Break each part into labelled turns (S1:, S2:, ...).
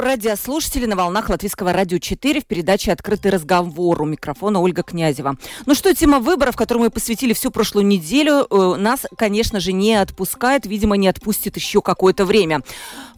S1: Приветствую радиослушателей на волнах Латвийского радио 4 в передаче «Открытый разговор». У микрофона Ольга Князева. Ну что, тема выборов, которую мы посвятили всю прошлую неделю, э, нас, конечно же, не отпускает. Видимо, не отпустит еще какое-то время.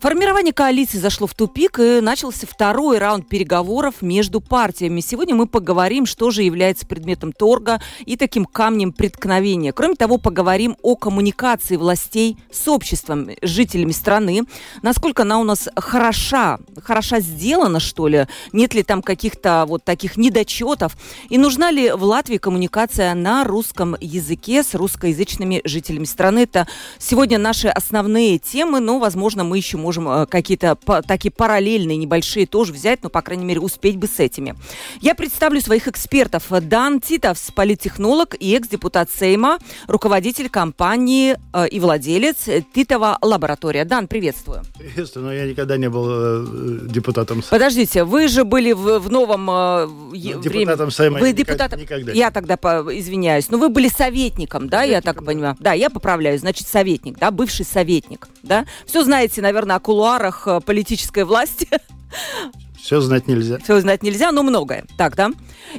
S1: Формирование коалиции зашло в тупик и начался второй раунд переговоров между партиями. Сегодня мы поговорим, что же является предметом торга и таким камнем преткновения. Кроме того, поговорим о коммуникации властей с обществом, жителями страны, насколько она у нас хороша, хороша сделана, что ли? Нет ли там каких-то вот таких недочетов? И нужна ли в Латвии коммуникация на русском языке с русскоязычными жителями страны? Это сегодня наши основные темы, но, возможно, мы еще можем э, какие-то такие параллельные, небольшие тоже взять, но, по крайней мере, успеть бы с этими. Я представлю своих экспертов. Дан Титовс, политтехнолог и экс-депутат Сейма, руководитель компании э, и владелец Титова лаборатория. Дан, приветствую.
S2: Приветствую, но я никогда не был э, депутатом.
S1: Подождите, вы же были в, в новом э,
S2: ну, депутатом Сайма
S1: вы депутатом... никогда. Я тогда по... извиняюсь, но вы были советником, да, советником, я так понимаю. Да, я поправляю, значит советник, да, бывший советник, да. Все знаете, наверное, о кулуарах э, политической власти.
S2: Все знать нельзя.
S1: Все знать нельзя, но многое. Так, да?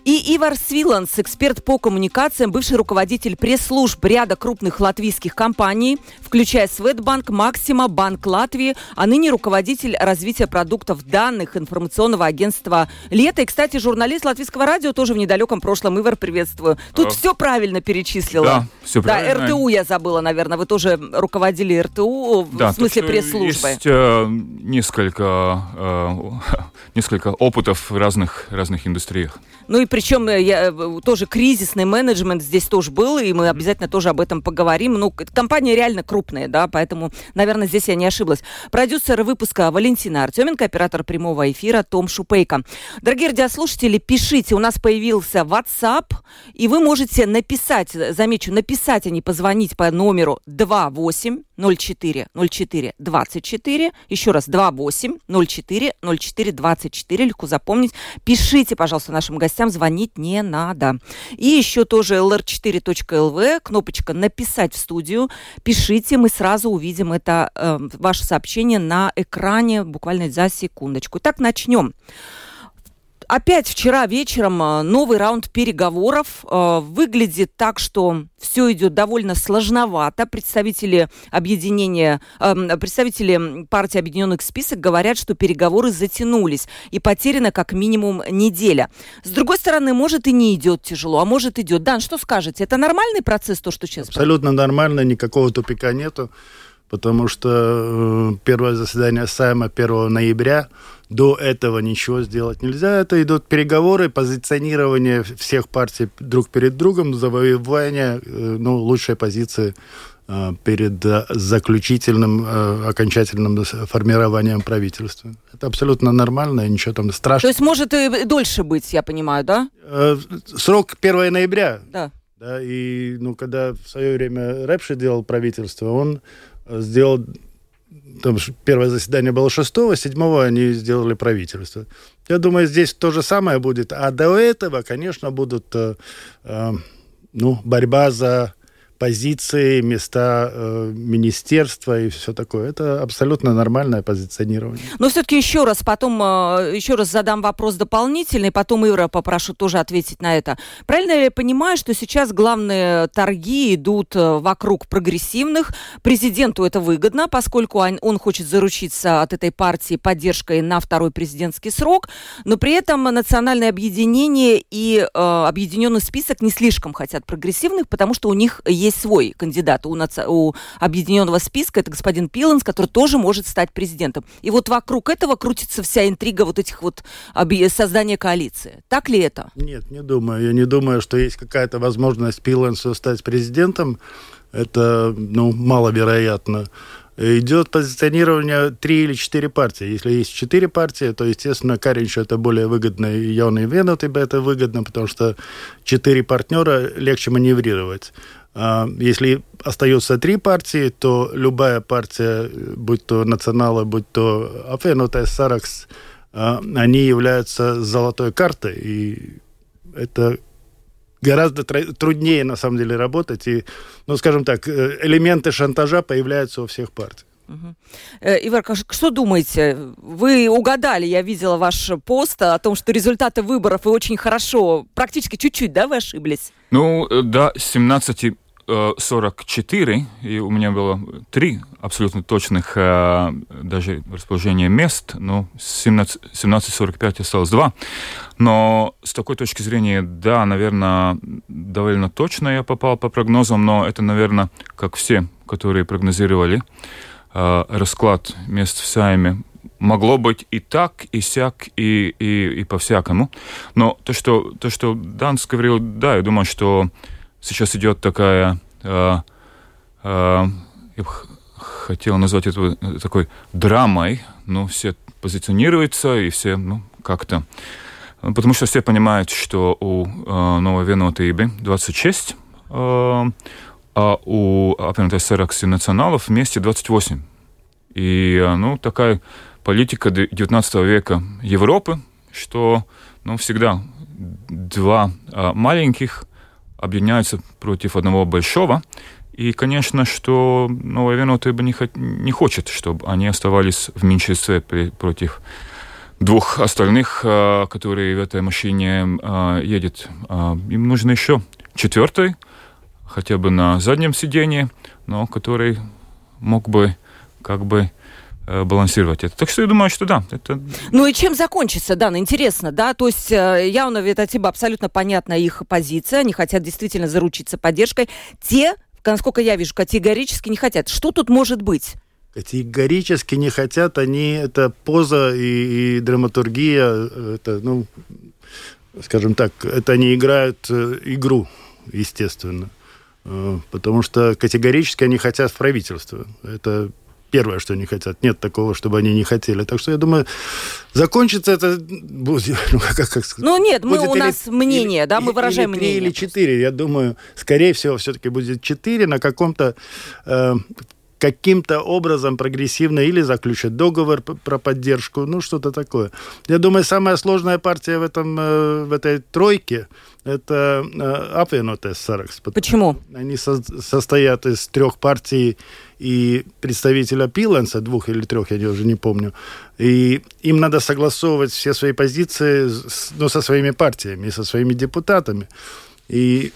S1: И Ивар Свиланс, эксперт по коммуникациям, бывший руководитель пресс-служб ряда крупных латвийских компаний, включая Светбанк, Максима, Банк Латвии, а ныне руководитель развития продуктов данных информационного агентства «Лето». И, кстати, журналист латвийского радио тоже в недалеком прошлом. Ивар, приветствую. Тут а... все правильно перечислила.
S3: Да, все правильно.
S1: Да, РТУ я забыла, наверное. Вы тоже руководили РТУ,
S3: да,
S1: в смысле пресс-службы.
S3: Есть э, несколько э, несколько опытов в разных, разных индустриях.
S1: Ну и причем э, я, э, тоже кризисный менеджмент здесь тоже был, и мы обязательно тоже об этом поговорим. Ну, компания реально крупная, да, поэтому, наверное, здесь я не ошиблась. Продюсер выпуска Валентина Артеменко, оператор прямого эфира Том Шупейко. Дорогие радиослушатели, пишите, у нас появился WhatsApp, и вы можете написать, замечу, написать, а не позвонить по номеру 28 04 04 24, еще раз 28 04 04 24, легко запомнить. Пишите, пожалуйста, нашим гостям звонить не надо. И еще тоже lr4.lv, кнопочка «Написать в студию». Пишите, мы сразу увидим это э, ваше сообщение на экране буквально за секундочку. Итак, начнем. Опять вчера вечером э, новый раунд переговоров. Э, выглядит так, что все идет довольно сложновато. Представители объединения, эм, представители партии Объединенных Список говорят, что переговоры затянулись и потеряна как минимум неделя. С другой стороны, может и не идет тяжело, а может идет. Дан, что скажете? Это нормальный процесс, то, что сейчас?
S2: Абсолютно нормально, никакого тупика нету потому что э, первое заседание Сайма 1 ноября, до этого ничего сделать нельзя. Это идут переговоры, позиционирование всех партий друг перед другом, завоевание э, ну, лучшей позиции э, перед заключительным, окончательным формированием правительства. Это абсолютно нормально, ничего там страшного. То
S1: есть может и дольше быть, я понимаю, да?
S2: Срок 1 ноября.
S1: Да.
S2: Да, и ну, когда в свое время Рэпши делал правительство, он сделал там первое заседание было 6 7 они сделали правительство. Я думаю, здесь то же самое будет. А до этого, конечно, будут э, э, ну, борьба за позиции, места э, министерства и все такое. Это абсолютно нормальное позиционирование.
S1: Но все-таки еще раз, потом э, еще раз задам вопрос дополнительный, потом Ира попрошу тоже ответить на это. Правильно ли я понимаю, что сейчас главные торги идут э, вокруг прогрессивных? Президенту это выгодно, поскольку он, он хочет заручиться от этой партии поддержкой на второй президентский срок, но при этом национальное объединение и э, объединенный список не слишком хотят прогрессивных, потому что у них есть есть свой кандидат у, наци... у объединенного списка, это господин Пиланс, который тоже может стать президентом. И вот вокруг этого крутится вся интрига вот этих вот создания коалиции. Так ли это?
S2: Нет, не думаю. Я не думаю, что есть какая-то возможность Пилансу стать президентом. Это, ну, маловероятно. идет позиционирование три или четыре партии. Если есть четыре партии, то, естественно, Каринчу это более выгодно, и Яуна и Вену это выгодно, потому что четыре партнера легче маневрировать. А если остается три партии, то любая партия, будь то националы, будь то Афенута, Саракс, а, они являются золотой картой, и это гораздо труднее, на самом деле, работать. И, ну, скажем так, э, элементы шантажа появляются у всех партий.
S1: Угу. Ивар, что думаете? Вы угадали, я видела ваш пост о том, что результаты выборов и очень хорошо, практически чуть-чуть, да, вы ошиблись?
S3: Ну, э, да, 17 44, и у меня было три абсолютно точных э, даже расположения мест, но 17.45 осталось два. Но с такой точки зрения, да, наверное, довольно точно я попал по прогнозам, но это, наверное, как все, которые прогнозировали э, расклад мест в Сайме, могло быть и так, и сяк, и, и, и по-всякому. Но то что, то, что Данс говорил, да, я думаю, что сейчас идет такая, э, э, я бы хотел назвать это такой драмой, но все позиционируются и все, ну, как-то... Потому что все понимают, что у э, Новой Венотыбы 26, э, а у аппарата Серакси националов вместе 28. И, э, ну, такая политика 19 века Европы, что, ну, всегда два э, маленьких объединяются против одного большого. И, конечно, что Новая Венота бы не, не хочет, чтобы они оставались в меньшинстве против двух остальных, а, которые в этой машине а, едет. А, им нужно еще четвертый, хотя бы на заднем сидении, но который мог бы как бы балансировать это. Так что я думаю, что да. Это...
S1: Ну и чем закончится, да, ну, интересно, да, то есть э, явно Ветатиба абсолютно понятна их позиция, они хотят действительно заручиться поддержкой. Те, насколько я вижу, категорически не хотят. Что тут может быть?
S2: Категорически не хотят, они, это поза и, и драматургия, это, ну, скажем так, это они играют э, игру, естественно. Потому что категорически они хотят в правительство. Это первое, что они хотят. Нет такого, чтобы они не хотели. Так что я думаю, закончится это будет,
S1: ну, как, как Ну нет, мы, у или, нас мнение, или, да, мы выражаем
S2: или
S1: мнение.
S2: или четыре. Я думаю, скорее всего, все-таки будет четыре на каком-то э, каким-то образом прогрессивно или заключат договор про поддержку, ну что-то такое. Я думаю, самая сложная партия в, этом, э, в этой тройке это Апвенотес Саракс.
S1: Почему?
S2: Они со состоят из трех партий и представителя Пиленса, двух или трех, я уже не помню. И им надо согласовывать все свои позиции с, ну, со своими партиями, со своими депутатами. И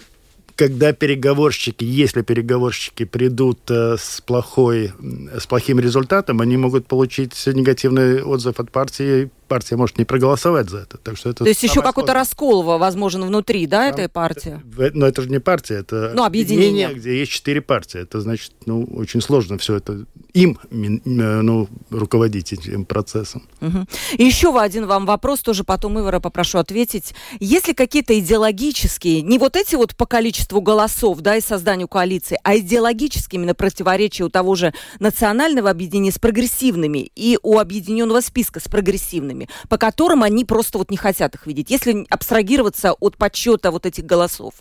S2: когда переговорщики, если переговорщики придут э, с, плохой, с плохим результатом, они могут получить негативный отзыв от партии, партия может не проголосовать за это. Так что это
S1: То есть еще какой-то раскол возможен внутри, да, Там, этой партии?
S2: Но ну, это же не партия, это
S1: ну, объединение,
S2: где есть четыре партии. Это значит, ну, очень сложно все это им э, ну, руководить этим процессом.
S1: Угу. И еще один вам вопрос, тоже потом Ивара попрошу ответить. Есть ли какие-то идеологические, не вот эти вот по количеству голосов, да, и созданию коалиции, а идеологические именно противоречия у того же национального объединения с прогрессивными и у объединенного списка с прогрессивными, по которым они просто вот не хотят их видеть, если абстрагироваться от подсчета вот этих голосов?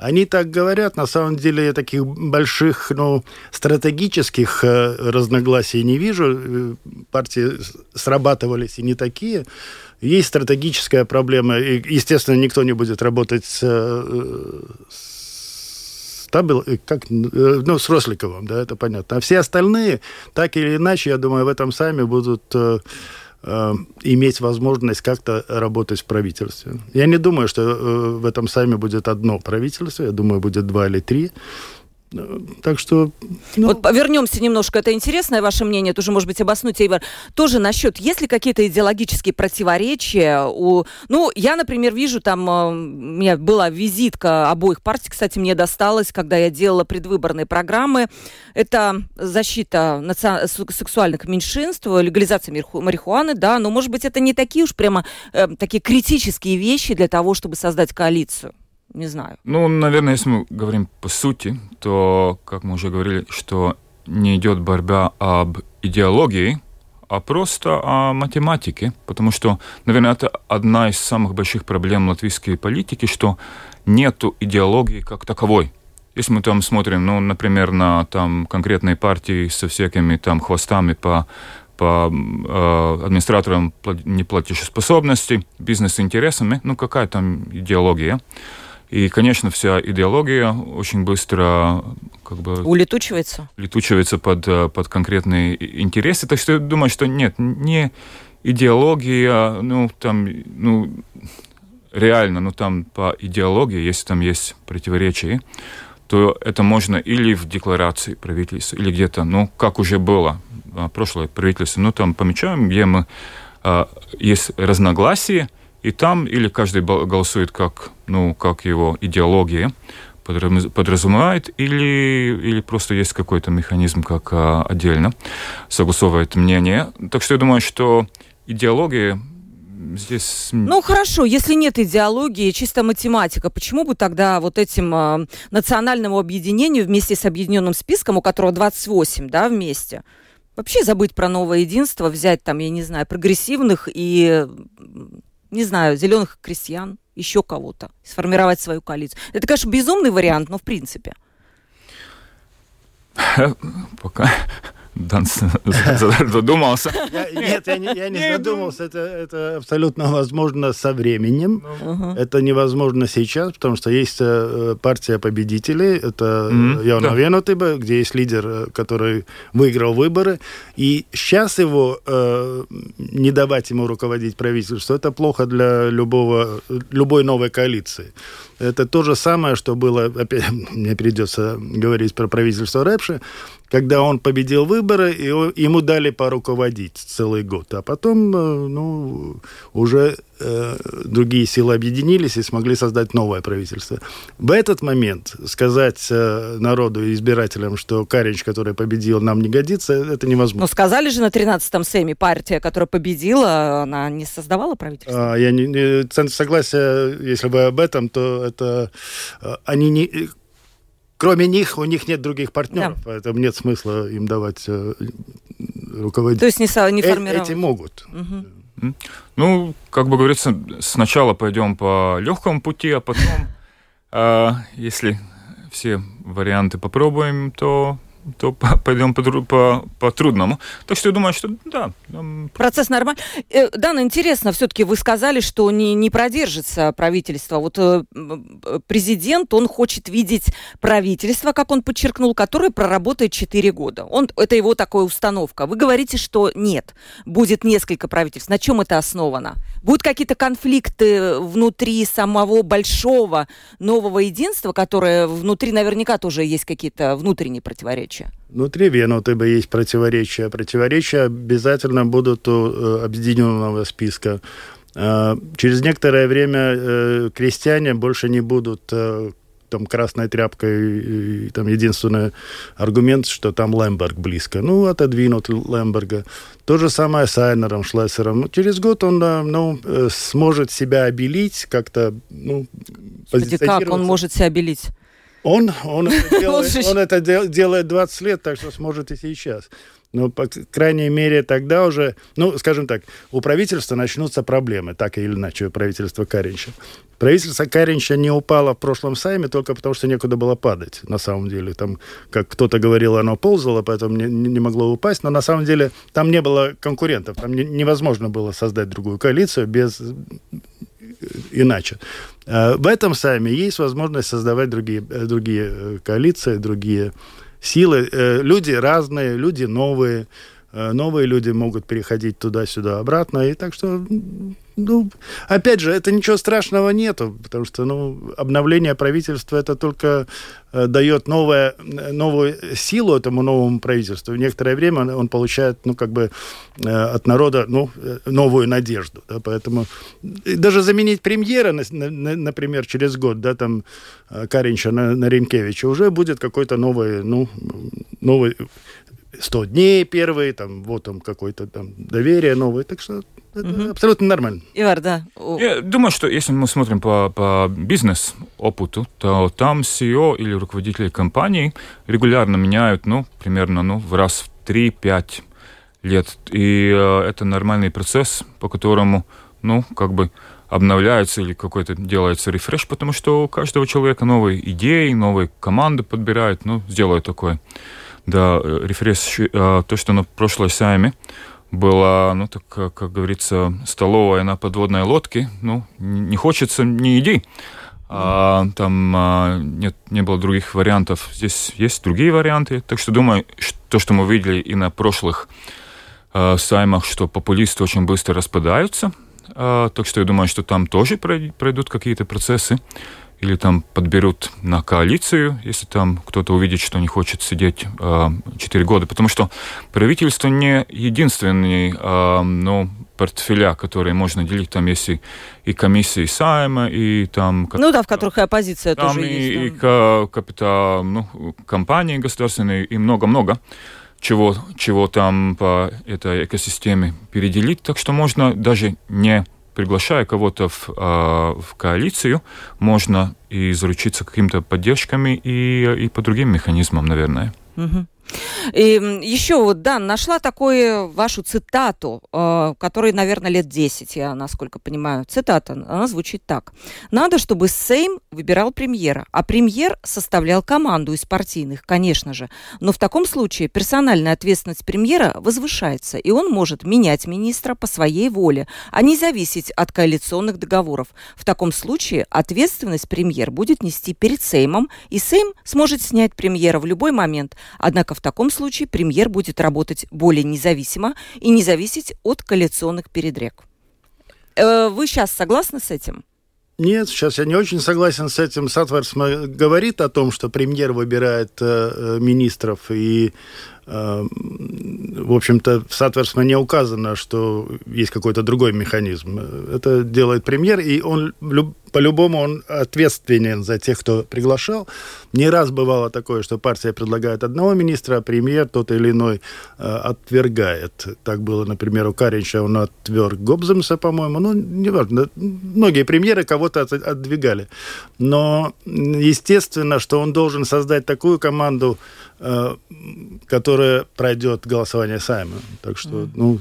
S2: Они так говорят, на самом деле я таких больших, ну, стратегических э, разногласий не вижу. Э, партии срабатывались и не такие. Есть стратегическая проблема. И, естественно, никто не будет работать с, э, с Табел, как, ну, с Росликовым, да, это понятно. А все остальные, так или иначе, я думаю, в этом сами будут Э, иметь возможность как-то работать в правительстве. Я не думаю, что э, в этом сами будет одно правительство, я думаю, будет два или три. Так что...
S1: Ну... Вот вернемся немножко. Это интересное ваше мнение, тоже, может быть, обоснуть, Эйвар. Тоже насчет, есть ли какие-то идеологические противоречия у... Ну, я, например, вижу там... Э, у меня была визитка обоих партий, кстати, мне досталась, когда я делала предвыборные программы. Это защита наци... сексуальных меньшинств, легализация марихуаны, да, но, может быть, это не такие уж прямо э, такие критические вещи для того, чтобы создать коалицию не знаю.
S3: Ну, наверное, если мы говорим по сути, то, как мы уже говорили, что не идет борьба об идеологии, а просто о математике, потому что, наверное, это одна из самых больших проблем латвийской политики, что нет идеологии как таковой. Если мы там смотрим, ну, например, на там конкретные партии со всякими там хвостами по по э, администраторам неплатежеспособности, бизнес-интересами, ну какая там идеология. И, конечно, вся идеология очень быстро как бы...
S1: Улетучивается?
S3: Улетучивается под, под конкретные интересы. Так что я думаю, что нет, не идеология, ну, там, ну, реально, ну, там по идеологии, если там есть противоречия, то это можно или в декларации правительства, или где-то, ну, как уже было а, прошлое правительство, ну, там помечаем, где мы, а, есть разногласия, и там или каждый голосует как, ну, как его идеология подразумевает, или, или просто есть какой-то механизм, как а, отдельно согласовывает мнение. Так что я думаю, что идеология здесь...
S1: Ну хорошо, если нет идеологии, чисто математика, почему бы тогда вот этим э, национальному объединению вместе с объединенным списком, у которого 28, да, вместе, вообще забыть про новое единство, взять там, я не знаю, прогрессивных и, не знаю, зеленых крестьян, еще кого-то, сформировать свою коалицию. Это, конечно, безумный вариант, но в принципе.
S3: Пока Дан задумался.
S2: нет, я не, я не задумался. Это, это абсолютно возможно со временем. Uh-huh. Это невозможно сейчас, потому что есть э, партия победителей. Это mm-hmm. Да. Венотыба, где есть лидер, э, который выиграл выборы. И сейчас его э, не давать ему руководить правительству, это плохо для любого, любой новой коалиции. Это то же самое, что было, опять мне придется говорить про правительство Рэпши, когда он победил выборы, и ему дали поруководить целый год. А потом, э, ну, уже другие силы объединились и смогли создать новое правительство. В этот момент сказать э, народу и избирателям, что Каринч, который победил, нам не годится, это невозможно.
S1: Но сказали же на 13-м Сейме партия, которая победила, она не создавала правительство?
S2: А, я не, не, центр согласия, если вы об этом, то это э, они не кроме них, у них нет других партнеров, да. поэтому нет смысла им давать э, руководить.
S1: То есть не, не э, формировать?
S2: Эти могут. Угу.
S3: Ну, как бы говорится, сначала пойдем по легкому пути, а потом, э, если все варианты попробуем, то то пойдем по, по, по трудному. Так что я думаю, что да.
S1: Процесс нормальный. Э, Дана, интересно, все-таки вы сказали, что не, не продержится правительство. Вот э, президент, он хочет видеть правительство, как он подчеркнул, которое проработает 4 года. Он, это его такая установка. Вы говорите, что нет, будет несколько правительств. На чем это основано? Будут какие-то конфликты внутри самого большого нового единства, которое внутри наверняка тоже есть какие-то внутренние противоречия?
S2: Внутри Венутыба есть противоречия. Противоречия обязательно будут у э, объединенного списка. Э, через некоторое время э, крестьяне больше не будут там красной тряпкой, и, там единственный аргумент, что там Лемберг близко. Ну, отодвинут Лемберга. То же самое с Айнером Шлессером. Ну, через год он ну, сможет себя обелить, как-то ну,
S1: как он может себя обелить?
S2: Он, он, это, делает, он это делает 20 лет, так что сможет и сейчас. Но, по крайней мере, тогда уже, ну, скажем так, у правительства начнутся проблемы, так или иначе, у правительства Каринча. Правительство Каринча не упало в прошлом сайме только потому, что некуда было падать, на самом деле. Там, как кто-то говорил, оно ползало, поэтому не, не могло упасть, но на самом деле там не было конкурентов, там не, невозможно было создать другую коалицию без иначе. А в этом сайме есть возможность создавать другие, э, другие э, коалиции, другие силы. Э, люди разные, люди новые. Новые люди могут переходить туда-сюда обратно. И так что ну, опять же, это ничего страшного нету, потому что, ну, обновление правительства это только э, дает новое, новую силу этому новому правительству. В некоторое время он, он получает, ну, как бы э, от народа, ну, э, новую надежду, да, поэтому даже заменить премьера, на, на, например, через год, да, там, э, Каринча на, на Ренкевича, уже будет какой-то новый, ну, новый 100 дней первые, там, вот там какое-то там доверие новое. Так что это угу. абсолютно нормально.
S1: Ивар, да.
S3: Я думаю, что если мы смотрим по, по бизнес-опыту, то там CEO или руководители компании регулярно меняют, ну, примерно, ну, в раз в 3-5 лет. И э, это нормальный процесс, по которому, ну, как бы обновляется или какой-то делается рефреш, потому что у каждого человека новые идеи, новые команды подбирают, ну, сделают такое. Да, э, рефреш, э, то, что на прошлой сайме была, ну, так, как, как говорится, столовая на подводной лодке, ну, не хочется, не иди. А, там а, нет, не было других вариантов. Здесь есть другие варианты. Так что думаю, что, то, что мы видели и на прошлых а, саймах, что популисты очень быстро распадаются. А, так что я думаю, что там тоже пройдут какие-то процессы или там подберут на коалицию, если там кто-то увидит, что не хочет сидеть э, 4 года. Потому что правительство не единственный э, ну, портфеля, которые можно делить. Там есть и, и комиссии Сайма, и там...
S1: Ну да, в которых и оппозиция
S3: там
S1: тоже
S3: и,
S1: есть.
S3: Да. И капитал, ну, компании государственные, и много-много чего, чего там по этой экосистеме переделить. Так что можно даже не приглашая кого-то в, а, в коалицию, можно и заручиться какими-то поддержками и, и по другим механизмам, наверное.
S1: Угу. И еще вот, да, нашла такую вашу цитату, э, которой, наверное, лет 10, я насколько понимаю. Цитата, она звучит так. «Надо, чтобы Сейм выбирал премьера, а премьер составлял команду из партийных, конечно же. Но в таком случае персональная ответственность премьера возвышается, и он может менять министра по своей воле, а не зависеть от коалиционных договоров. В таком случае ответственность премьер будет нести перед Сеймом, и Сейм сможет снять премьера в любой момент. Однако в таком случае премьер будет работать более независимо и не зависеть от коалиционных передряг. Э, вы сейчас согласны с этим?
S2: Нет, сейчас я не очень согласен с этим. Satversme говорит о том, что премьер выбирает э, э министров и в общем-то, в Satversme не указано, что есть какой-то другой механизм. Это делает премьер, и он по-любому он ответственен за тех, кто приглашал. Не раз бывало такое, что партия предлагает одного министра, а премьер тот или иной э, отвергает. Так было, например, у Каринча, он отверг Гобземса, по-моему. Ну, неважно. Многие премьеры кого-то от, отдвигали. Но естественно, что он должен создать такую команду, Э, которая пройдет голосование Сайма. Так что, ну,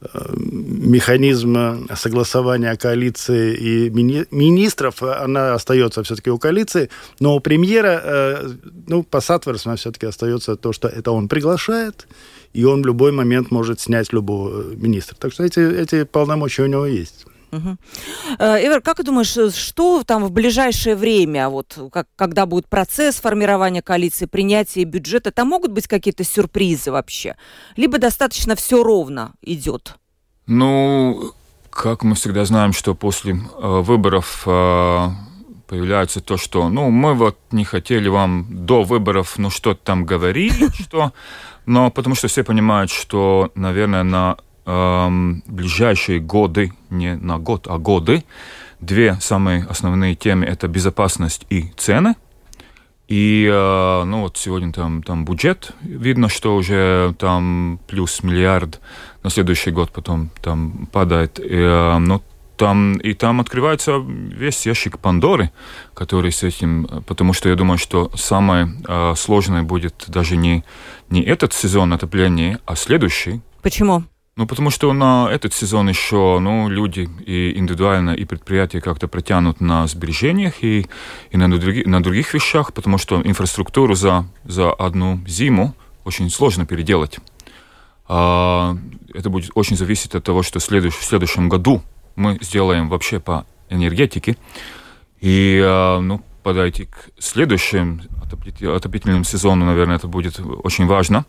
S2: э, механизм согласования коалиции и мини министров, она остается все-таки у коалиции, но у премьера, э, ну, по Сатверсу все-таки остается то, что это он приглашает, и он в любой момент может снять любого министра. Так что эти, эти полномочия у него есть.
S1: Угу. Эвер, как ты думаешь, э, что там в ближайшее время, вот как, когда будет процесс формирования коалиции, принятия бюджета, там могут быть какие-то сюрпризы вообще? Либо достаточно все ровно идет?
S3: Ну, как мы всегда знаем, что после э, выборов э, появляется то, что, ну, мы вот не хотели вам до выборов, ну, что-то там говорить, что... Но потому что все понимают, что, наверное, на ближайшие годы, не на год, а годы, две самые основные темы – это безопасность и цены. И, э, ну вот сегодня там, там бюджет, видно, что уже там плюс миллиард на следующий год потом там падает. И, ну, там, и там открывается весь ящик Пандоры, который с этим, потому что я думаю, что самое э, сложное будет даже не, не этот сезон отопления, а следующий.
S1: Почему?
S3: Ну, потому что на этот сезон еще ну, люди и индивидуально, и предприятия как-то протянут на сбережениях и, и на, други, на других вещах, потому что инфраструктуру за, за одну зиму очень сложно переделать. А, это будет очень зависеть от того, что следующ, в следующем году мы сделаем вообще по энергетике. И а, ну, подойти к следующему отопительному сезону, наверное, это будет очень важно.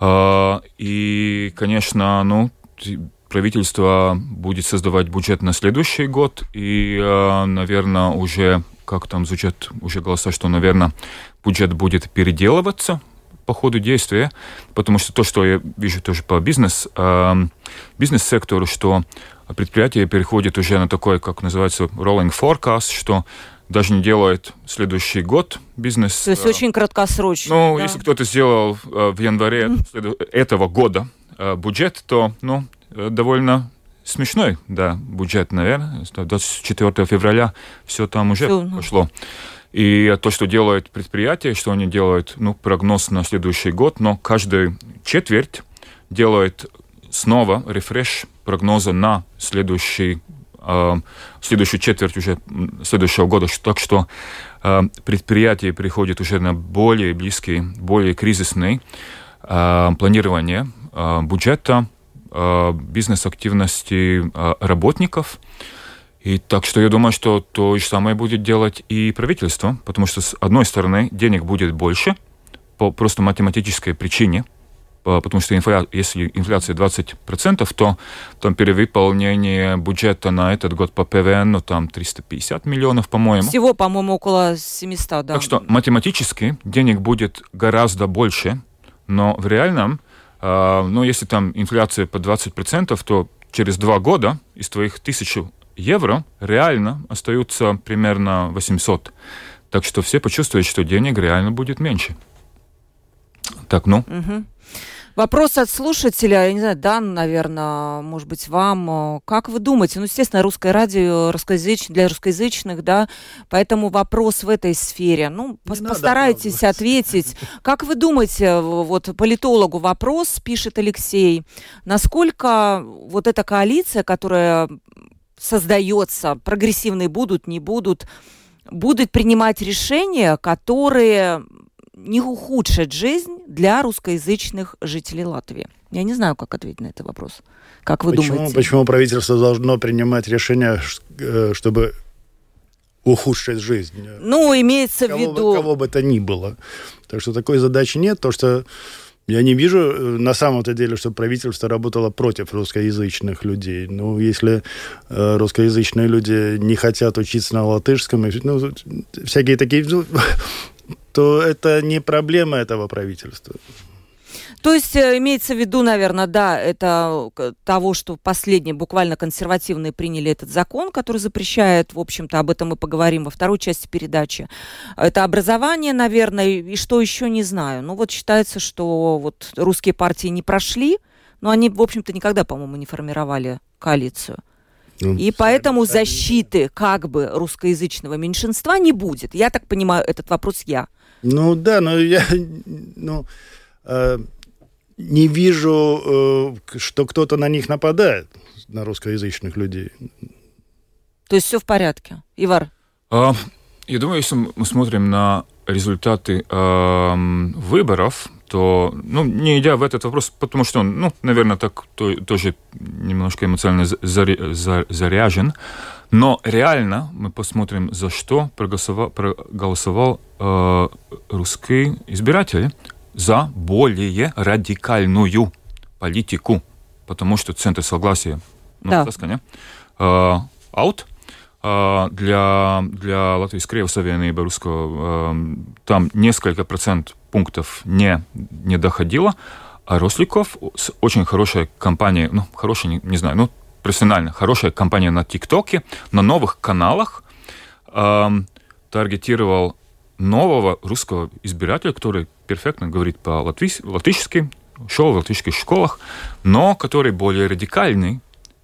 S3: А, и, конечно, ну, правительство будет создавать бюджет на следующий год, и, а, наверное, уже, как там звучат уже голоса, что, наверное, бюджет будет переделываться по ходу действия, потому что то, что я вижу тоже по бизнес, а, бизнес-сектору, что предприятие переходит уже на такой, как называется, rolling forecast, что даже не делает следующий год бизнес.
S1: То есть очень краткосрочно.
S3: Ну, да. если кто-то сделал в январе этого года бюджет, то, ну, довольно смешной, да, бюджет, наверное. 24 февраля все там уже все. Ну. пошло. И то, что делает предприятие, что они делают, ну, прогноз на следующий год, но каждую четверть делает снова рефреш прогноза на следующий э, следующую четверть уже следующего года. Так что э, предприятие приходит уже на более близкий, более кризисный э, планирование бюджета, бизнес-активности э, работников. И так что я думаю, что то же самое будет делать и правительство, потому что с одной стороны денег будет больше по просто математической причине, потому что инфля... если инфляция 20%, то там перевыполнение бюджета на этот год по ПВН, ну там 350 миллионов, по-моему.
S1: Всего, по-моему, около 700, да.
S3: Так что математически денег будет гораздо больше, но в реальном, э, ну если там инфляция по 20%, то через два года из твоих тысячу евро реально остаются примерно 800. Так что все почувствуют, что денег реально будет меньше. Так, ну.
S1: Угу. Вопрос от слушателя, я не знаю, Дан, наверное, может быть, вам. Как вы думаете? Ну, естественно, русское радио русскоязыч... для русскоязычных, да, поэтому вопрос в этой сфере. Ну, не постарайтесь ответить. Как вы думаете, вот политологу вопрос, пишет Алексей, насколько вот эта коалиция, которая создается, прогрессивные будут, не будут, будут принимать решения, которые не ухудшат жизнь для русскоязычных жителей Латвии? Я не знаю, как ответить на этот вопрос. Как вы
S2: почему,
S1: думаете?
S2: Почему правительство должно принимать решения, э, чтобы ухудшить жизнь?
S1: Ну, имеется
S2: кого
S1: в виду...
S2: Бы, кого бы то ни было. Так что такой задачи нет. То, что я не вижу э, на самом-то деле, что правительство работало против русскоязычных людей. Ну, если э, русскоязычные люди не хотят учиться на латышском, ну, всякие такие, ну, то это не проблема этого правительства.
S1: То есть э, имеется в виду, наверное, да, это того, что последние буквально консервативные приняли этот закон, который запрещает, в общем-то, об этом мы поговорим во второй части передачи. Это образование, наверное, и что еще не знаю. Ну вот считается, что вот русские партии не прошли, но они, в общем-то, никогда, по-моему, не формировали коалицию. Ну, и поэтому защиты как бы русскоязычного меньшинства не будет. Я так понимаю, этот вопрос я.
S2: Ну да, но я... Ну, э, не вижу, э, что кто-то на них нападает, на русскоязычных людей.
S1: То есть все в порядке. Ивар?
S3: А, я думаю, если мы смотрим на результаты э, выборов, то, ну, не идя в этот вопрос, потому что он, ну, наверное, так то, тоже немножко эмоционально заря, заряжен, но реально мы посмотрим, за что проголосовал, проголосовал э, русский избиратель. За более радикальную политику, потому что центр согласия, ну, да. Таскане, э, аут, э, для, для Латвийской Кривой Савиенной русского э, там несколько процент пунктов не, не доходило, а Росликов с очень хорошей компанией, ну, хорошей, не, не знаю, ну, профессионально, хорошая компания на ТикТоке, на новых каналах э, таргетировал нового русского избирателя, который перфектно говорит по-латышски, шел в латышских школах, но который более радикальный.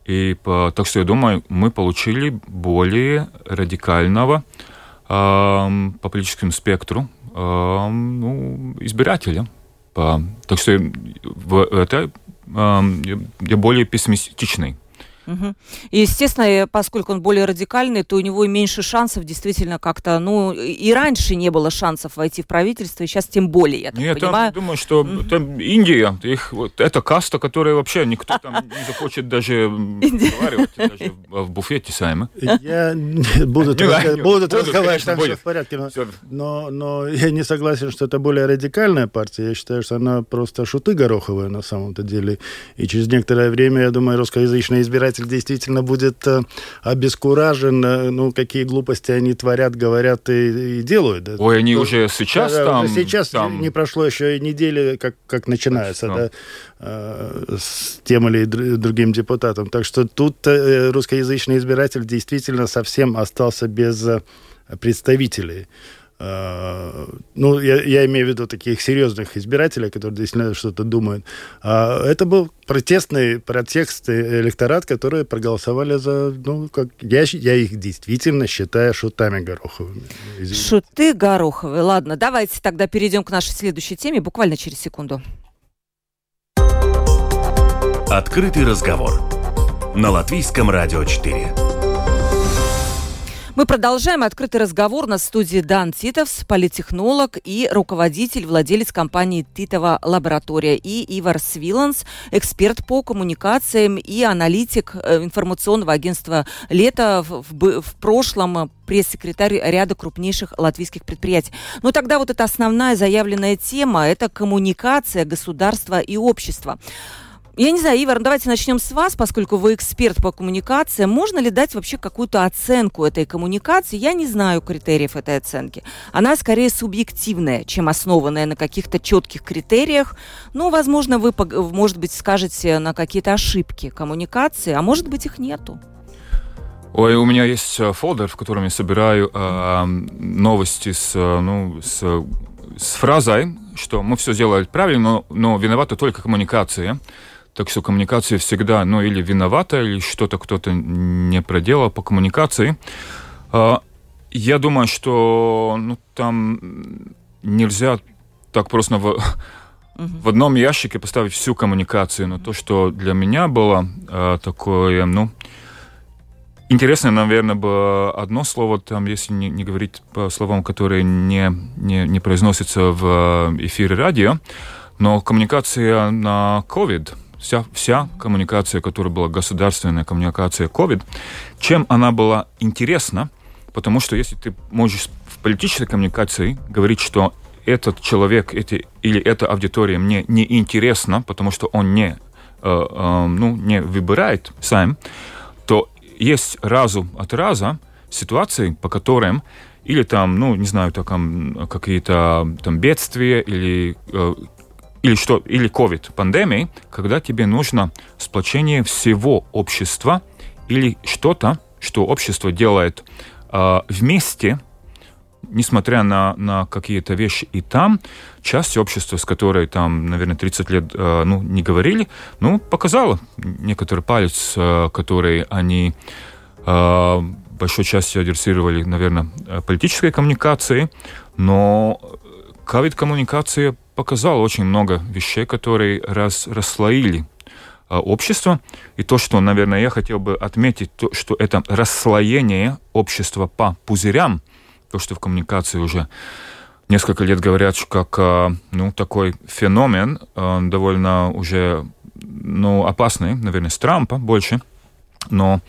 S3: И по, так что я думаю, мы получили более радикального э, по политическому спектру э, ну, избирателя. По, так что в, это э, я более пессимистичный
S1: Угу. И, естественно, поскольку он более радикальный, то у него и меньше шансов действительно как-то, ну, и раньше не было шансов войти в правительство, и сейчас тем более, я так Нет, понимаю.
S3: Я думаю, что mm там Индия, их, вот, это каста, которая вообще никто там не захочет даже разговаривать, даже в буфете Сайма.
S2: Я буду разговаривать, там все в порядке, но, но я не согласен, что это более радикальная партия. Я считаю, что она просто шуты гороховая на самом-то деле. И через некоторое время, я думаю, русскоязычные избиратели избиратель действительно будет э, обескуражен, э, ну, какие глупости они творят, говорят и, и делают.
S3: Ой, они То, уже сейчас да, там...
S2: Уже сейчас там... не прошло еще и недели, как, как начинается, да, э, с тем или другим депутатом. Так что тут русскоязычный избиратель действительно совсем остался без представителей. А, ну, я, я имею в виду таких серьезных избирателей, которые действительно что-то думают. А, это был протестный протест электорат, которые проголосовали за, ну, как я, я их действительно считаю шутами Гороховыми.
S1: Извините. Шуты Гороховы. Ладно, давайте тогда перейдем к нашей следующей теме буквально через секунду.
S4: Открытый разговор на Латвийском радио 4.
S1: Мы продолжаем открытый разговор на студии Дан Титовс, политтехнолог и руководитель, владелец компании Титова Лаборатория, и Ивар Свиланс, эксперт по коммуникациям и аналитик э, информационного агентства «Лето», в, в, прошлом пресс-секретарь ряда крупнейших латвийских предприятий. Но тогда вот эта основная заявленная тема – это коммуникация государства и общества. Я не знаю, Ивар, ну давайте начнем с вас, поскольку вы эксперт по коммуникации. Можно ли дать вообще какую-то оценку этой коммуникации? Я не знаю критериев этой оценки. Она скорее субъективная, чем основанная на каких-то четких критериях. Ну, возможно, вы, может быть, скажете на какие-то ошибки коммуникации, а может быть, их нету.
S3: Ой, у меня есть э, фолдер, в котором я собираю э, новости с, э, ну, с, с фразой, что мы все сделали правильно, но, но виновата только коммуникация. Так что коммуникация всегда, ну, или виновата, или что-то кто-то не проделал по коммуникации. А, я думаю, что ну, там нельзя так просто в, в одном ящике поставить всю коммуникацию. Но то, что для меня было э, такое, ну, интересное, наверное, было одно слово, там, если не, не говорить по словам, которые не, не, не произносятся в эфире радио, но коммуникация на COVID – вся, вся коммуникация, которая была государственная коммуникация COVID, чем она была интересна, потому что если ты можешь в политической коммуникации говорить, что этот человек эти, или эта аудитория мне не интересна, потому что он не, э, э, ну, не выбирает сам, то есть разу от раза ситуации, по которым или там, ну, не знаю, там какие-то там бедствия или э, или что, или COVID пандемии, когда тебе нужно сплочение всего общества или что-то, что общество делает э, вместе, несмотря на, на какие-то вещи. И там часть общества, с которой там, наверное, 30 лет э, ну, не говорили, ну, показала некоторый палец, э, который они э, большой частью адресировали, наверное, политической коммуникации, но ковид-коммуникация показал очень много вещей, которые раз, расслоили а, общество. И то, что, наверное, я хотел бы отметить, то, что это расслоение общества по пузырям, то, что в коммуникации уже несколько лет говорят, как а, ну, такой феномен, а, довольно уже ну, опасный, наверное, с Трампа больше, но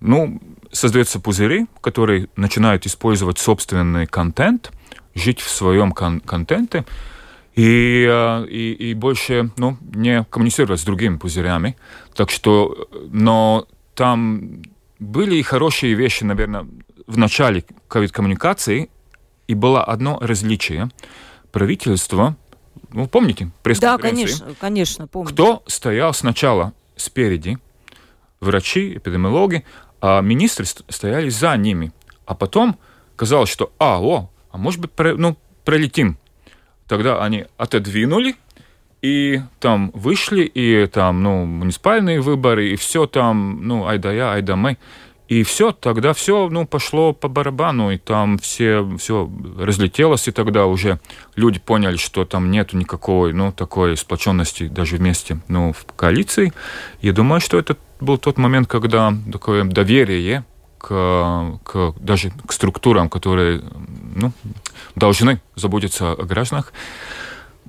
S3: ну, создаются пузыри, которые начинают использовать собственный контент, жить в своем кон- контенте, и, э, и, и больше ну, не коммуницировать с другими пузырями. Так что, но там были хорошие вещи, наверное, в начале ковид-коммуникации, и было одно различие. Правительство, ну, помните, пресс
S1: Да, конечно, конечно, помню.
S3: Кто стоял сначала спереди? Врачи, эпидемиологи, а министры стояли за ними. А потом казалось, что, а, о, а может быть, ну, пролетим Тогда они отодвинули, и там вышли, и там, ну, муниципальные выборы, и все там, ну, айда я, айда мы. И все, тогда все, ну, пошло по барабану, и там все, все разлетелось, и тогда уже люди поняли, что там нету никакой, ну, такой сплоченности даже вместе, ну, в коалиции. Я думаю, что это был тот момент, когда такое доверие к, к даже к структурам, которые, ну, должны заботиться о гражданах,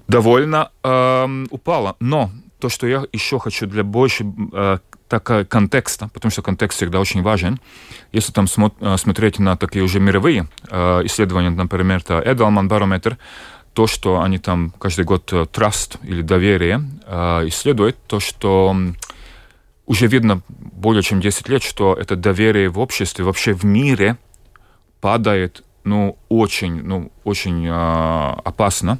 S3: довольно э, упала. Но то, что я еще хочу для больше э, так, контекста, потому что контекст всегда очень важен. Если там смо- смотреть на такие уже мировые э, исследования, например, это Edelman барометр, то, что они там каждый год э, trust или доверие э, исследуют, то, что уже видно более чем 10 лет, что это доверие в обществе, вообще в мире падает, ну, очень, ну, очень э, опасно,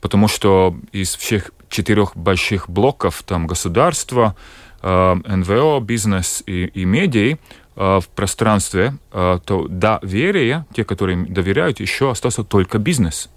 S3: потому что из всех четырех больших блоков, там, государство, э, НВО, бизнес и, и медиа, в пространстве, то доверие, те, которые доверяют, еще остался только бизнес.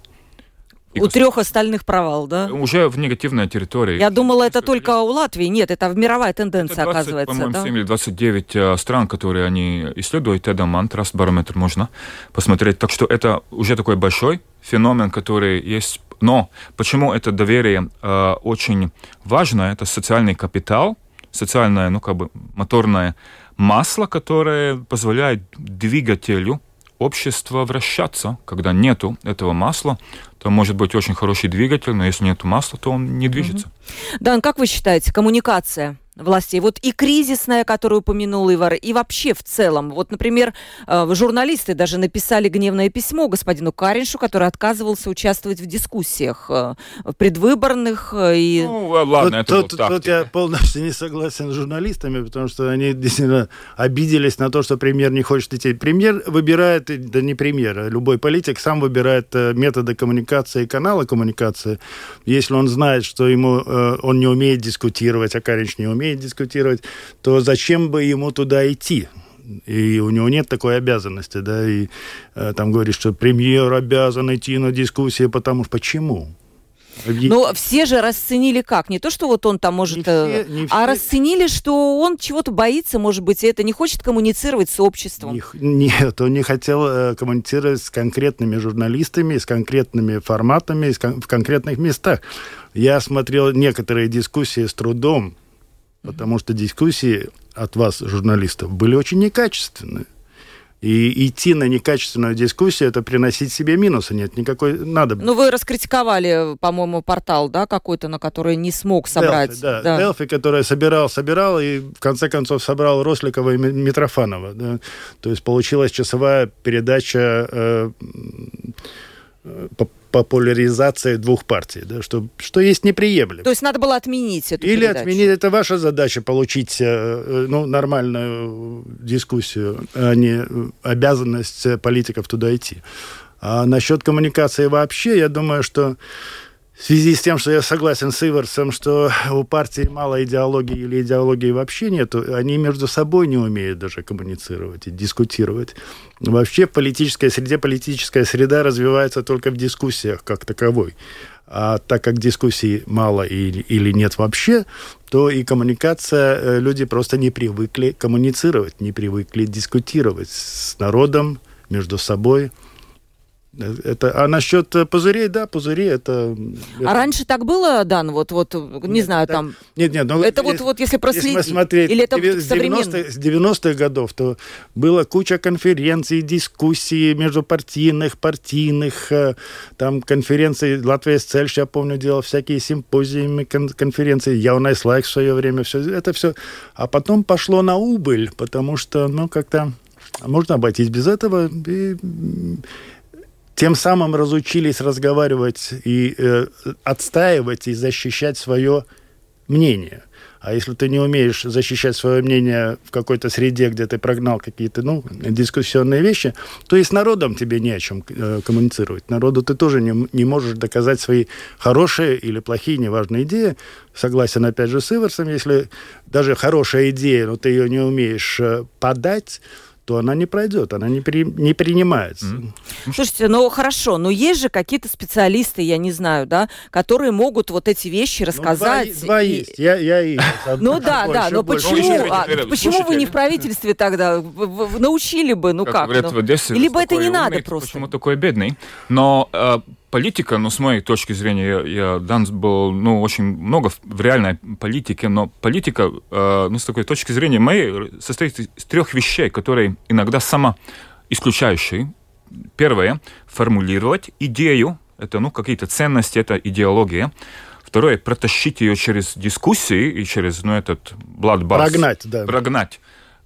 S1: И у трех остальных провал, да?
S3: Уже в негативной территории.
S1: Я думала, это только у Латвии. Нет, это мировая тенденция, это 20, оказывается.
S3: По-моему, да? 7 или 29 э, стран, которые они исследуют. Это мантрас, барометр можно посмотреть. Так что это уже такой большой феномен, который есть. Но почему это доверие э, очень важно? Это социальный капитал, социальное, ну как бы моторное масло, которое позволяет двигателю общества вращаться. Когда нету этого масла, то может быть очень хороший двигатель, но если нет масла, то он не движется.
S1: Дан, как вы считаете, коммуникация властей. Вот и кризисная, которую упомянул Ивар, и вообще в целом. Вот, например, э, журналисты даже написали гневное письмо господину Кариншу, который отказывался участвовать в дискуссиях э, предвыборных. Э, и...
S3: Ну, ладно,
S2: это тут, тут, тут я полностью не согласен с журналистами, потому что они действительно обиделись на то, что премьер не хочет идти. Премьер выбирает, да не премьер, а любой политик сам выбирает методы коммуникации и каналы коммуникации. Если он знает, что ему он не умеет дискутировать, а Каринч не умеет, умеет дискутировать, то зачем бы ему туда идти? И у него нет такой обязанности, да, и э, там говорит, что премьер обязан идти на дискуссии, потому что почему?
S1: Но все же расценили как? Не то, что вот он там может... Не э, все, не а расценили, что он чего-то боится, может быть, и это не хочет коммуницировать с обществом.
S2: Не, нет, он не хотел э, коммуницировать с конкретными журналистами, с конкретными форматами, с кон- в конкретных местах. Я смотрел некоторые дискуссии с трудом, потому что дискуссии от вас, журналистов, были очень некачественные. И идти на некачественную дискуссию, это приносить себе минусы, нет никакой надобности.
S1: Ну, вы раскритиковали, по-моему, портал, да, какой-то, на который не смог собрать. Delphi,
S2: да, да. Delphi, который собирал, собирал, и в конце концов собрал Росликова и Митрофанова. Да. То есть получилась часовая передача э, э популяризация двух партий, да, что, что есть неприемлемо.
S1: То есть надо было отменить эту
S2: Или
S1: передачу.
S2: отменить, это ваша задача, получить э, э, ну, нормальную дискуссию, а не обязанность политиков туда идти. А насчет коммуникации вообще, я думаю, что в связи с тем, что я согласен с Иварсом, что у партии мало идеологии или идеологии вообще нету, они между собой не умеют даже коммуницировать и дискутировать. Вообще в политической среде политическая среда развивается только в дискуссиях как таковой. А так как дискуссий мало или, или нет вообще, то и коммуникация, э, люди просто не привыкли коммуницировать, не привыкли дискутировать с народом, между собой – это, а насчет э, пузырей, да, пузыри это...
S1: А это... раньше так было, Дан, вот, вот не нет, знаю,
S2: да,
S1: там...
S2: Нет, нет,
S1: ну... Это вот, вот если проследить, если смотреть, или это с 90
S2: с 90-х годов, то было куча конференций, дискуссий междупартийных, партийных, э, там конференции, Latvijas ceļš, я помню, делал всякие симпозиумы, конференции, Jaunais laiks в свое время, все это все. А потом пошло на убыль, потому что, ну, как-то можно обойтись без этого, и тем самым разучились разговаривать и э, отстаивать и защищать свое мнение. А если ты не умеешь защищать свое мнение в какой-то среде, где ты прогнал какие-то ну, дискуссионные вещи, то и с народом тебе не о чем э, коммуницировать. Народу ты тоже не, не можешь доказать свои хорошие или плохие, неважные идеи. Согласен, опять же, с Иверсом, если даже хорошая идея, но ты ее не умеешь э, подать, то она не пройдет, она не, при, не принимается. Mm.
S1: Слушайте, ну хорошо, но есть же какие-то специалисты, я не знаю, да, которые могут вот эти вещи рассказать.
S2: Ну, два, два и... есть, я, я и...
S1: Ну да, да, но почему, а, почему вы не в правительстве тогда? Научили бы, ну как? Ну, либо это не надо просто.
S3: Почему такой бедный? Но э, политика, ну, с моей точки зрения, я, я Данс был, ну, очень много в, в реальной политике, но политика, э, ну, с такой точки зрения моей, состоит из трех вещей, которые иногда сама исключающие. Первое — формулировать идею, это, ну, какие-то ценности, это идеология. Второе — протащить ее через дискуссии и через, ну, этот bloodbath.
S2: Прогнать, да.
S3: Прогнать.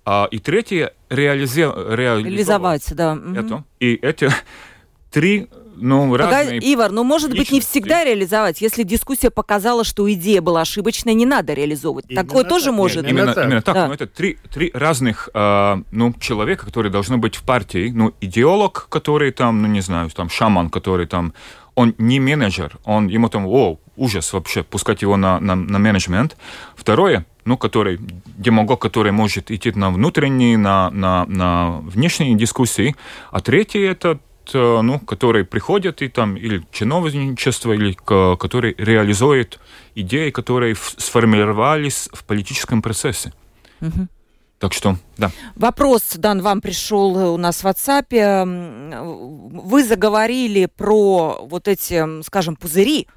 S3: А, и третье — реализи... реализовать.
S1: Реализовать, да.
S3: Это. И эти три ну, разные...
S1: Ивар, ну, может быть, не всегда реализовать. Если дискуссия показала, что идея была ошибочной, не надо реализовывать. Именно Такое так. тоже может
S3: быть. Именно, именно так. Да. Но это три, три разных э, ну, человека, которые должны быть в партии. Ну, идеолог, который там, ну, не знаю, там, шаман, который там он не менеджер, он ему там, о, ужас вообще, пускать его на, на, на менеджмент. Второе, ну, который, демагог, который может идти на внутренние, на, на, на внешние дискуссии. А третий это ну, которые приходят и там, или чиновничество, или которые реализуют идеи, которые сформировались в политическом процессе. Угу. Так что, да.
S1: Вопрос, Дан, вам пришел у нас в WhatsApp. Вы заговорили про вот эти, скажем, пузыри,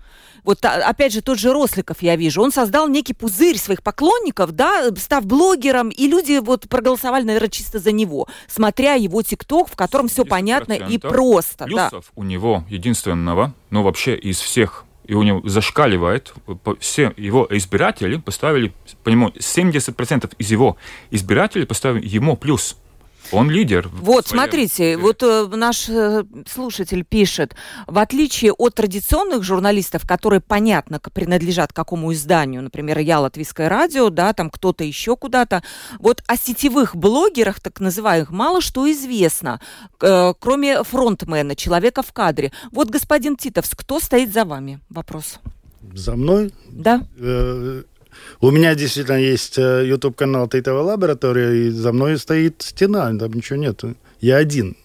S1: вот опять же тот же Росликов я вижу, он создал некий пузырь своих поклонников, да, став блогером, и люди вот проголосовали, наверное, чисто за него, смотря его ТикТок, в котором все понятно и просто.
S3: Плюсов да. у него единственного, ну вообще из всех и у него зашкаливает, все его избиратели поставили, по нему 70% из его избирателей поставили ему плюс. Он лидер.
S1: Вот, смотрите, вот э, наш э, слушатель пишет, в отличие от традиционных журналистов, которые, понятно, принадлежат какому изданию, например, я, Латвийское радио, да, там кто-то еще куда-то, вот о сетевых блогерах, так называемых, мало что известно, э, кроме фронтмена, человека в кадре. Вот, господин Титовс, кто стоит за вами? Вопрос.
S2: За мной?
S1: Да.
S2: Э, у меня действительно есть э, YouTube-канал Тейтова Лаборатория, и за мной стоит стена, там ничего нет. Я один.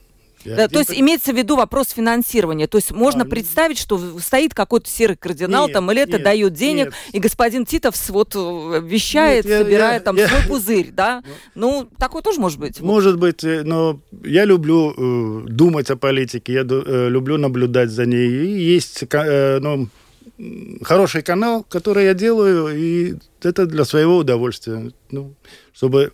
S1: Я да, то есть имеется в виду вопрос финансирования. То есть можно а, представить, что стоит какой-то серый кардинал, нет, там, или это нет, дает денег, нет. и господин Титовс вот э, вещает, нет, собирает я, там я, свой я, пузырь, да? Ну, ну, такое тоже может быть.
S2: Может быть, э, но я люблю э, думать о политике, я э, люблю наблюдать за ней. И есть, э, ну, хороший канал, который я делаю, и это для своего удовольствия. Ну, чтобы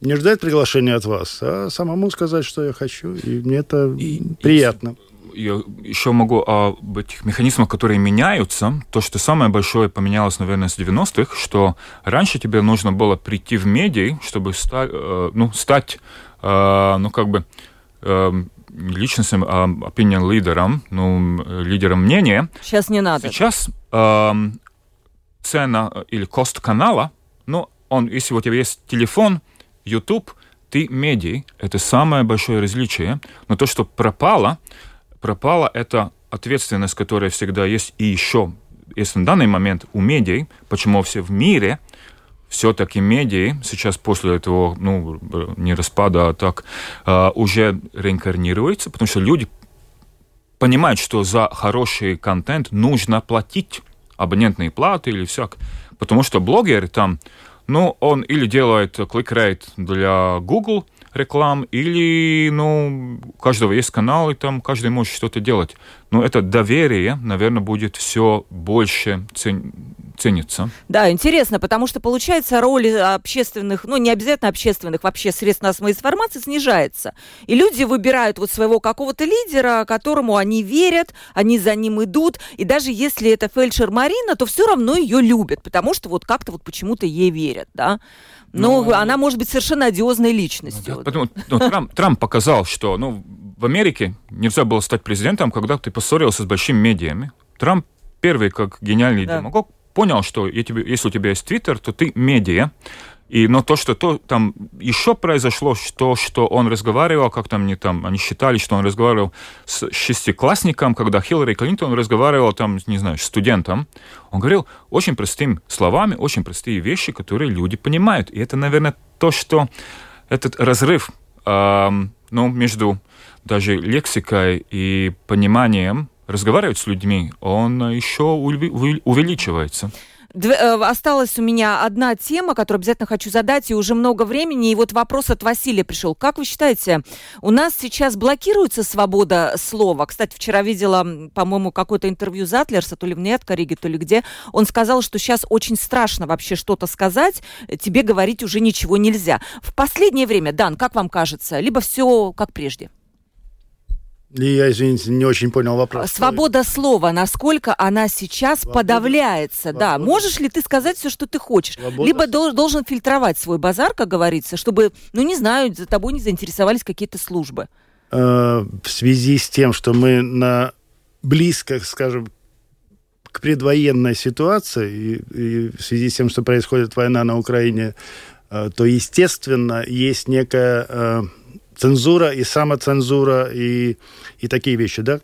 S2: не ждать приглашения от вас, а самому сказать, что я хочу, и мне это и, приятно.
S3: И, я еще могу об этих механизмах, которые меняются. То, что самое большое поменялось, наверное, с 90-х, что раньше тебе нужно было прийти в медиа, чтобы ста, э, ну, стать, э, ну, как бы, э, личностным а, opinion лидером, ну, лидером мнения.
S1: Сейчас не надо.
S3: Сейчас э, цена или кост канала, ну, он, если у тебя есть телефон, YouTube, ты медиа, это самое большое различие. Но то, что пропало, пропало это ответственность, которая всегда есть, и еще, если на данный момент у медиа, почему все в мире все-таки медиа сейчас после этого, ну, не распада, а так, э, уже реинкарнируется, потому что люди понимают, что за хороший контент нужно платить абонентные платы или всяк. Потому что блогеры там, ну, он или делает кликрейт для Google реклам, или, ну, у каждого есть канал, и там каждый может что-то делать. Но это доверие, наверное, будет все больше цен ценится.
S1: Да, интересно, потому что получается роль общественных, ну не обязательно общественных, вообще средств массовой информации снижается. И люди выбирают вот своего какого-то лидера, которому они верят, они за ним идут, и даже если это фельдшер Марина, то все равно ее любят, потому что вот как-то вот почему-то ей верят, да. Но ну, она может быть совершенно одиозной личностью.
S3: Да, потому, ну, Трамп, Трамп показал, что ну, в Америке нельзя было стать президентом, когда ты поссорился с большими медиами. Трамп первый, как гениальный да. демагог, понял, что если у тебя есть Твиттер, то ты медиа, и, но то, что то, там еще произошло, что, что он разговаривал, как там, не, там они считали, что он разговаривал с шестиклассником, когда Хиллари Клинтон разговаривал там, не знаю, с студентом. Он говорил очень простыми словами, очень простые вещи, которые люди понимают. И это, наверное, то, что этот разрыв э, ну, между даже лексикой и пониманием разговаривать с людьми, он еще увеличивается.
S1: Дв... Э, осталась у меня одна тема, которую обязательно хочу задать, и уже много времени. И вот вопрос от Василия пришел. Как вы считаете, у нас сейчас блокируется свобода слова? Кстати, вчера видела, по-моему, какое-то интервью Затлерса, то ли в Неткориге, то ли где. Он сказал, что сейчас очень страшно вообще что-то сказать, тебе говорить уже ничего нельзя. В последнее время, Дан, как вам кажется, либо все как прежде?
S2: Я, извините, не очень понял вопрос.
S1: Свобода слова, насколько она сейчас Свобода, подавляется, Свобода. да. Можешь ли ты сказать все, что ты хочешь? Свобода. Либо дол- должен фильтровать свой базар, как говорится, чтобы, ну не знаю, за тобой не заинтересовались какие-то службы.
S2: э, в связи с тем, что мы на близко, скажем, к предвоенной ситуации, и, и в связи с тем, что происходит война на Украине, э, то, естественно, есть некая э, цензура и самоцензура, и, и такие вещи, да?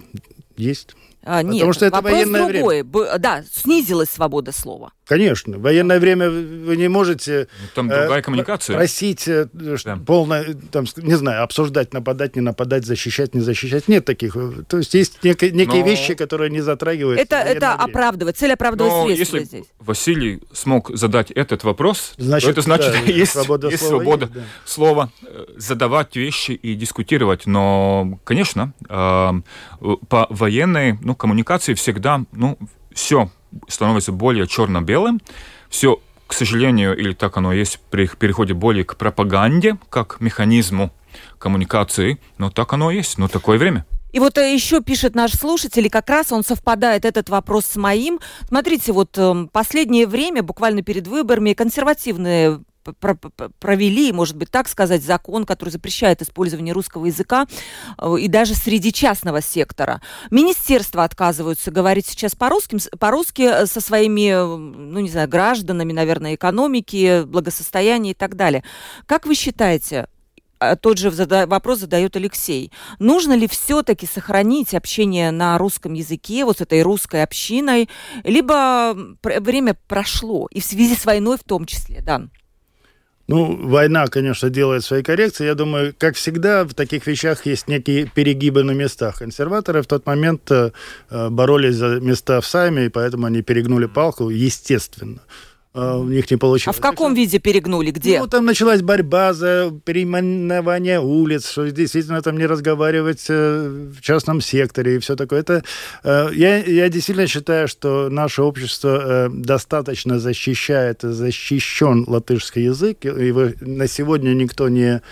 S2: Есть.
S1: А, нет, Потому что это военное другой. время. Да, снизилась свобода слова.
S2: Конечно. В военное время вы не можете...
S3: Ну, там другая э, коммуникация.
S2: Просить э, да. полно, там, не знаю, обсуждать, нападать, не нападать, защищать, не защищать. Нет таких. То есть есть некие, некие Но... вещи, которые не затрагивают.
S1: Это, это оправдывает. Цель оправдывает Но средства
S3: если
S1: здесь.
S3: Василий смог задать этот вопрос, значит, то это значит, да, есть свобода, есть слова, свобода есть, да. слова э, задавать вещи и дискутировать. Но, конечно, э, по военной, ну, коммуникации всегда, ну, все становится более черно-белым, все, к сожалению, или так оно есть, при переходе более к пропаганде, как механизму коммуникации, но так оно есть, но такое время.
S1: И вот э, еще пишет наш слушатель, и как раз он совпадает, этот вопрос с моим. Смотрите, вот эм, последнее время, буквально перед выборами, консервативные провели, может быть, так сказать, закон, который запрещает использование русского языка э, и даже среди частного сектора. Министерства отказываются говорить сейчас по-русски, по-русски э, со своими, э, ну, не знаю, гражданами, наверное, экономики, благосостояния и так далее. Как вы считаете, тот же вопрос задает Алексей. Нужно ли все-таки сохранить общение на русском языке, вот с этой русской общиной, либо время прошло, и в связи с войной в том числе, Дан?
S2: Ну, война, конечно, делает свои коррекции. Я думаю, как всегда, в таких вещах есть некие перегибы на местах. Консерваторы в тот момент э, боролись за места в Сайме, и поэтому они перегнули палку, естественно. А, у них не получилось.
S1: А в каком виде перегнули? Где?
S2: Ну, там началась борьба за переименование улиц, что действительно там не разговаривать э, в частном секторе и все такое. Это, э, я, я действительно считаю, что наше общество э, достаточно защищает, защищен латышский язык, его на сегодня никто не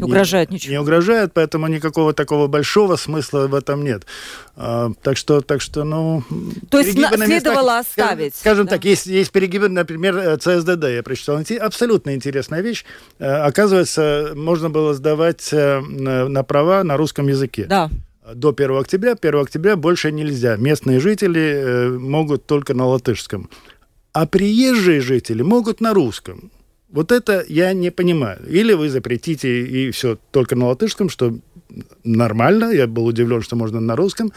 S1: угрожает
S2: не, ничего. Не угрожает, поэтому никакого такого большого смысла в этом нет. А, так что, так что, ну...
S1: То есть на, следовало местах, оставить.
S2: Скажем да? так, есть, есть перегибы, например, э, ЦСДД, я прочитал. Абсолютно интересная вещь. Э, оказывается, можно было сдавать э, на права на русском языке.
S1: Да
S2: до 1 октября. 1 октября больше нельзя. Местные жители могут только на латышском. А приезжие жители могут на русском. Вот это я не понимаю. Или вы запретите и все только на латышском, что нормально. Я был удивлен, что можно на русском.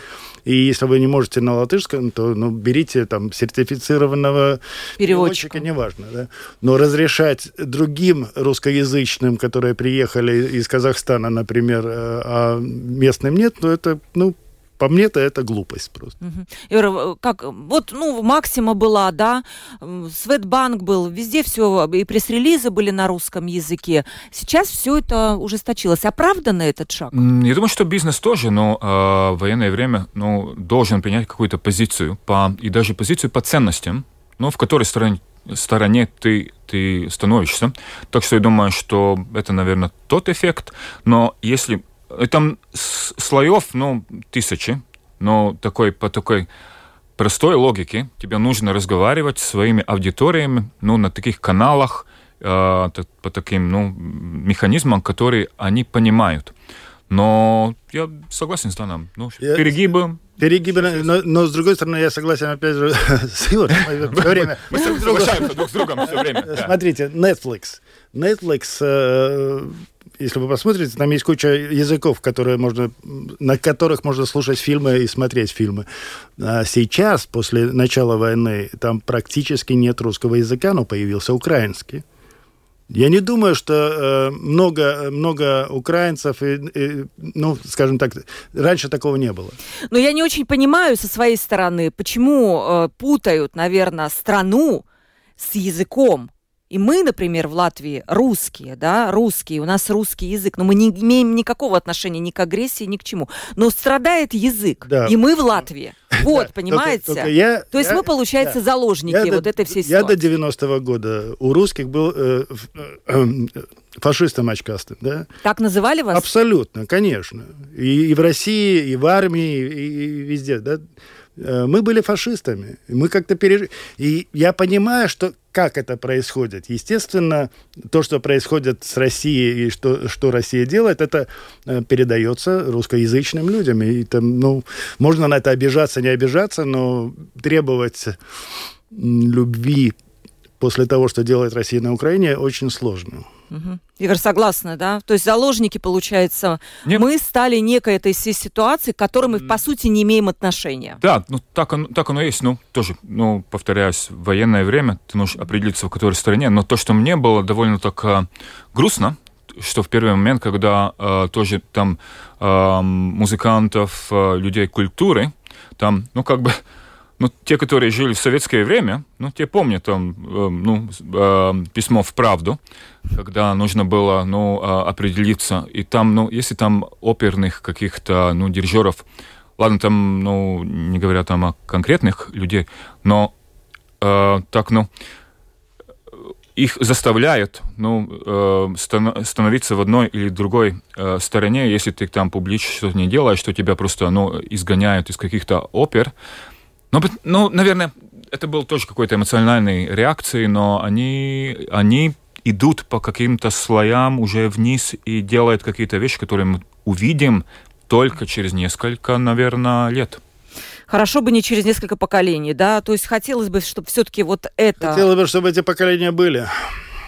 S2: И если вы не можете на латышском, то ну, берите там сертифицированного переводчика, переводчика неважно. Да? Но разрешать другим русскоязычным, которые приехали из Казахстана, например, э, а местным нет, ну это ну, по мне-то это глупость просто.
S1: Угу. Ира, как, вот, ну, Максима была, да, Светбанк был, везде все, и пресс-релизы были на русском языке. Сейчас все это ужесточилось. Оправданно этот шаг?
S3: Я думаю, что бизнес тоже, но э, в военное время ну, должен принять какую-то позицию, по, и даже позицию по ценностям, ну, в которой стороне стороне ты, ты становишься. Так что я думаю, что это, наверное, тот эффект. Но если Э, там слоев, ну, тысячи, но такой, по такой простой логике тебе нужно разговаривать с своими аудиториями, ну, на таких каналах, э, по таким, ну, механизмам, которые они понимают. Но я согласен с Даном. Ну, я... перегибы,
S2: Перегибы, но, но с другой стороны, я согласен опять же с. Все время.
S3: Мы соглашаемся друг с другом все время.
S2: Смотрите, Netflix. Netflix э, если вы посмотрите, там есть куча языков, которые можно, на которых можно слушать фильмы и смотреть фильмы. А сейчас, после начала войны, там практически нет русского языка, но появился украинский. Я не думаю, что э, много, много украинцев, и, и, ну, скажем так, раньше такого не было.
S1: Но я не очень понимаю со своей стороны, почему э, путают, наверное, страну с языком. И мы, например, в Латвии русские, да, русские, у нас русский язык, но мы не имеем никакого отношения ни к агрессии, ни к чему. Но страдает язык, да. и мы в Латвии. Вот, понимаете? Только, только я, То есть я, мы, получается, да. заложники я вот до, этой всей
S2: ситуации. Я до 90-го года у русских был э, э, э, фашистом очкастым, да?
S1: Так называли вас?
S2: Абсолютно, конечно. И, и в России, и в армии, и, и везде, да? Э, мы были фашистами. Мы как-то пережили. И я понимаю, что как это происходит. Естественно, то, что происходит с Россией и что, что Россия делает, это э, передается русскоязычным людям. И там, ну, можно на это обижаться, не обижаться, но требовать любви после того, что делает Россия на Украине, очень сложно.
S1: Угу. Игорь, согласна, да? То есть заложники, получается, Нет. мы стали некой этой всей ситуации, к которой мы, по сути, не имеем отношения.
S3: Да, ну так, оно, так оно есть. Ну, тоже, ну, повторяюсь, в военное время ты можешь определиться, в которой стороне. Но то, что мне было довольно так э, грустно, что в первый момент, когда э, тоже там э, музыкантов, э, людей культуры, там, ну, как бы ну, те, которые жили в советское время, ну, те помнят там, э, ну, э, письмо в правду, когда нужно было, ну, э, определиться. И там, ну, если там оперных каких-то, ну, дирижеров, ладно, там, ну, не говоря там о конкретных людей, но э, так, ну, их заставляют ну, э, становиться в одной или другой э, стороне, если ты там публично что-то не делаешь, что тебя просто ну, изгоняют из каких-то опер. Ну, ну, наверное, это был тоже какой-то эмоциональной реакцией, но они, они идут по каким-то слоям уже вниз и делают какие-то вещи, которые мы увидим только через несколько, наверное, лет.
S1: Хорошо бы не через несколько поколений, да? То есть хотелось бы, чтобы все-таки вот это...
S2: Хотелось бы, чтобы эти поколения были.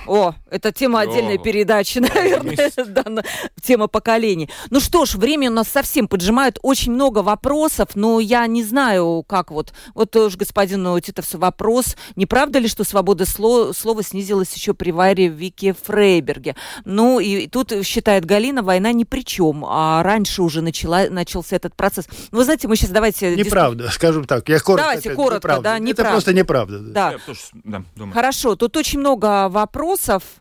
S1: О, это тема отдельной О, передачи, наверное, да, тема поколений. Ну что ж, время у нас совсем поджимает, очень много вопросов, но я не знаю, как вот, вот тоже господину Титовсу вопрос, не правда ли, что свобода слова, слова снизилась еще при Варе Вике Фрейберге? Ну и тут считает Галина, война ни при чем, а раньше уже начала, начался этот процесс. Ну, вы знаете, мы сейчас давайте...
S2: Неправда, диск... скажем так, я коротко.
S1: Давайте опять, коротко, неправда. да,
S2: неправда. Это просто неправда.
S1: Да. да. да Хорошо, тут очень много вопросов вопросов.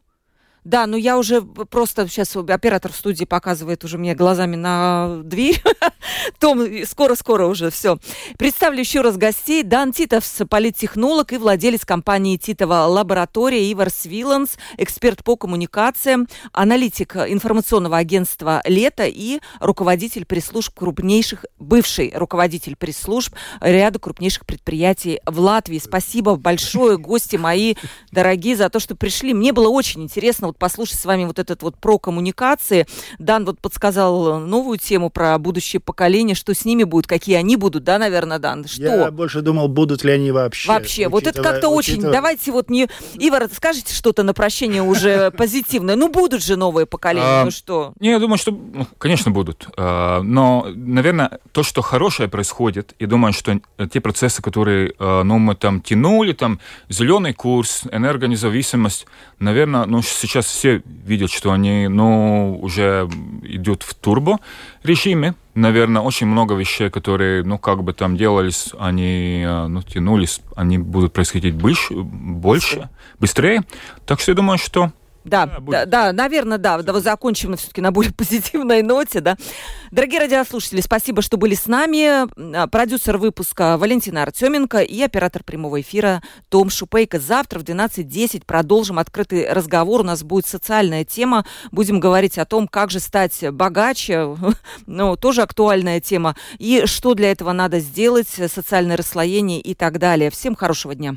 S1: Да, ну я уже просто сейчас оператор в студии показывает уже мне глазами на дверь. Том, скоро-скоро уже все. Представлю еще раз гостей. Дан Титовс, политтехнолог и владелец компании Титова лаборатория Иварс Виланс, эксперт по коммуникациям, аналитик информационного агентства «Лето» и руководитель пресс-служб крупнейших, бывший руководитель пресс-служб ряда крупнейших предприятий в Латвии. Спасибо большое, гости мои дорогие, за то, что пришли. Мне было очень интересно вот послушать с вами вот этот вот про коммуникации. Дан вот подсказал новую тему про будущее поколение, что с ними будет, какие они будут, да, наверное, Дан? Что?
S2: Я больше думал, будут ли они вообще.
S1: Вообще, вот это как-то очень... Давайте вот не... Ивар, скажите что-то на прощение уже позитивное. Ну, будут же новые поколения, ну что?
S3: Не, я думаю, что, ну, конечно, будут. А, но, наверное, то, что хорошее происходит, и думаю, что те процессы, которые, а, ну, мы там тянули, там, зеленый курс, энергонезависимость, наверное, ну, сейчас сейчас все видят, что они, ну, уже идут в турбо режиме. Наверное, очень много вещей, которые, ну, как бы там делались, они, э, ну, тянулись, они будут происходить больше, больше быстрее. Так что я думаю, что
S1: да, да, да, да, наверное, да. Да, закончим все-таки на более позитивной ноте, да. Дорогие радиослушатели, спасибо, что были с нами. Продюсер выпуска Валентина Артеменко и оператор прямого эфира Том Шупейко. Завтра в 12.10 продолжим открытый разговор. У нас будет социальная тема. Будем говорить о том, как же стать богаче. Ну, тоже актуальная тема. И что для этого надо сделать, социальное расслоение и так далее. Всем хорошего дня.